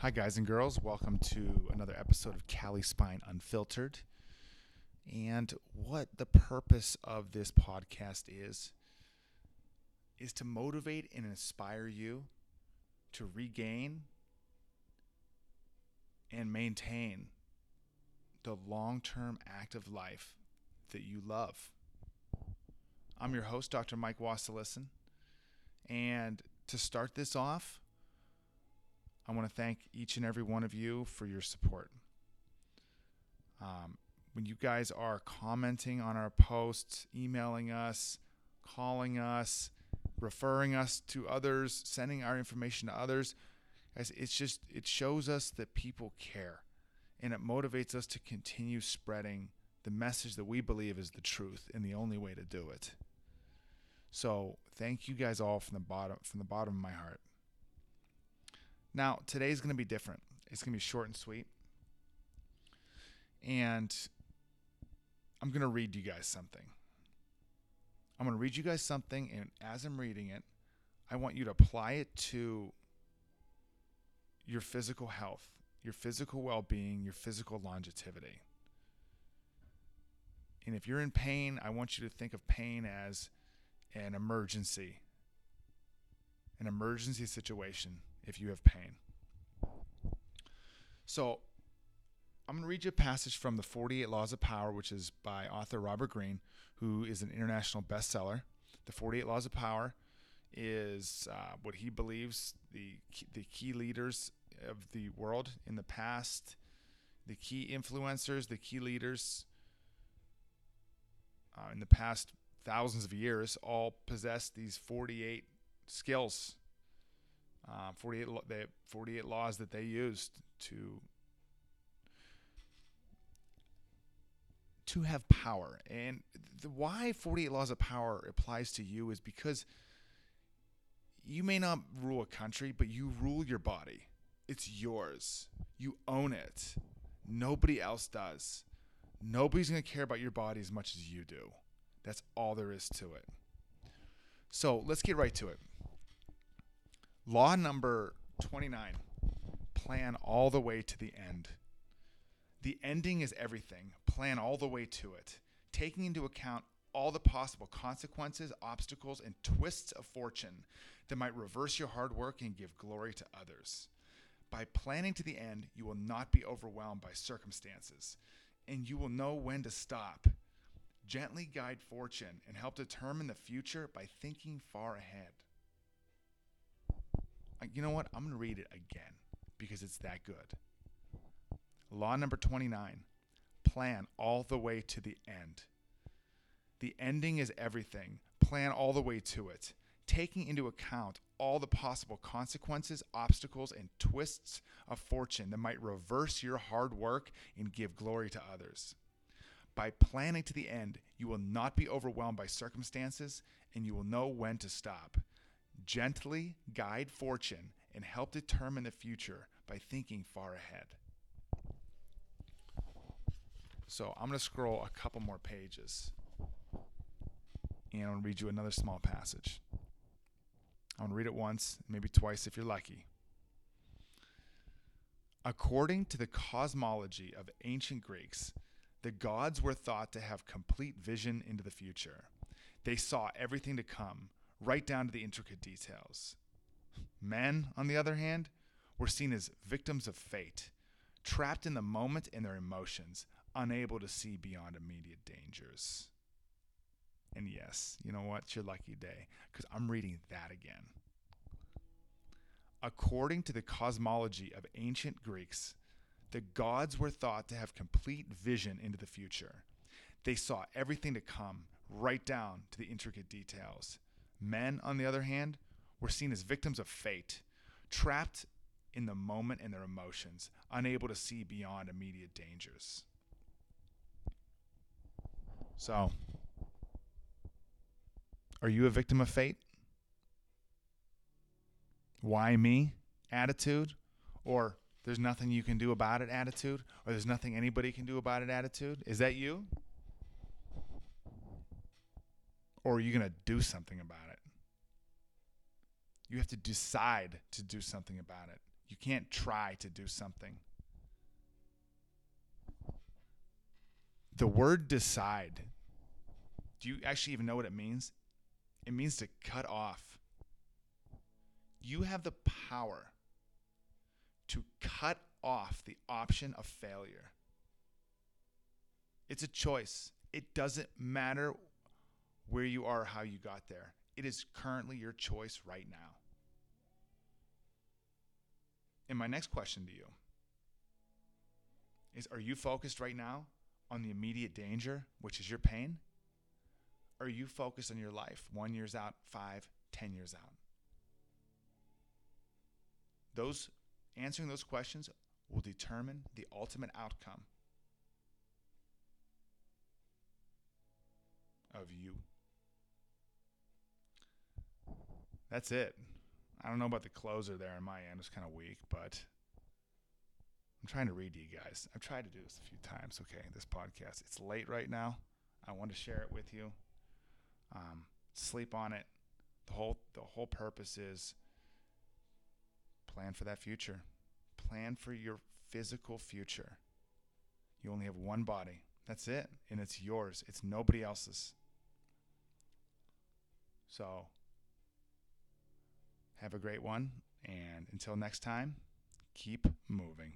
Hi, guys and girls. Welcome to another episode of Cali Spine Unfiltered. And what the purpose of this podcast is, is to motivate and inspire you to regain and maintain the long term active life that you love. I'm your host, Dr. Mike Wasilison. And to start this off, I want to thank each and every one of you for your support. Um, when you guys are commenting on our posts, emailing us, calling us, referring us to others, sending our information to others, guys, it's just, it shows us that people care and it motivates us to continue spreading the message that we believe is the truth and the only way to do it. So thank you guys all from the bottom from the bottom of my heart. Now today's going to be different. It's going to be short and sweet, and I'm going to read you guys something. I'm going to read you guys something, and as I'm reading it, I want you to apply it to your physical health, your physical well being, your physical longevity. And if you're in pain, I want you to think of pain as an emergency, an emergency situation if you have pain. So, I'm going to read you a passage from the 48 Laws of Power, which is by author Robert Greene, who is an international bestseller. The 48 Laws of Power is uh, what he believes the key, the key leaders of the world in the past, the key influencers, the key leaders uh, in the past thousands of years all possess these 48 skills, uh, 48, they, 48 laws that they used to to have power. And the why 48 laws of power applies to you is because you may not rule a country, but you rule your body. It's yours. You own it. Nobody else does. Nobody's going to care about your body as much as you do. That's all there is to it. So let's get right to it. Law number 29 plan all the way to the end. The ending is everything. Plan all the way to it, taking into account all the possible consequences, obstacles, and twists of fortune that might reverse your hard work and give glory to others. By planning to the end, you will not be overwhelmed by circumstances, and you will know when to stop gently guide fortune, and help determine the future by thinking far ahead. You know what? I'm going to read it again because it's that good. Law number 29 plan all the way to the end. The ending is everything. Plan all the way to it, taking into account all the possible consequences, obstacles, and twists of fortune that might reverse your hard work and give glory to others. By planning to the end, you will not be overwhelmed by circumstances and you will know when to stop. Gently guide fortune and help determine the future by thinking far ahead. So I'm going to scroll a couple more pages and I'm going to read you another small passage. I'm going to read it once, maybe twice if you're lucky. According to the cosmology of ancient Greeks, the gods were thought to have complete vision into the future. They saw everything to come, right down to the intricate details. Men, on the other hand, were seen as victims of fate, trapped in the moment and their emotions, unable to see beyond immediate dangers. And yes, you know what? It's your lucky day, because I'm reading that again. According to the cosmology of ancient Greeks, the gods were thought to have complete vision into the future. They saw everything to come, right down to the intricate details. Men, on the other hand, were seen as victims of fate, trapped in the moment and their emotions, unable to see beyond immediate dangers. So, are you a victim of fate? Why me? Attitude? Or there's nothing you can do about it attitude or there's nothing anybody can do about it attitude? Is that you? Or are you going to do something about it? You have to decide to do something about it. You can't try to do something. The word decide, do you actually even know what it means? It means to cut off. You have the power to cut off the option of failure. It's a choice. It doesn't matter where you are how you got there. It is currently your choice right now. And my next question to you is Are you focused right now on the immediate danger, which is your pain? Or are you focused on your life one years out, five, ten years out? Those answering those questions will determine the ultimate outcome of you. That's it. I don't know about the closer there on my end. It's kind of weak, but I'm trying to read to you guys. I've tried to do this a few times. Okay, this podcast. It's late right now. I want to share it with you. Um, sleep on it. The whole the whole purpose is plan for that future. Plan for your physical future. You only have one body. That's it, and it's yours. It's nobody else's. So have a great one. And until next time, keep moving.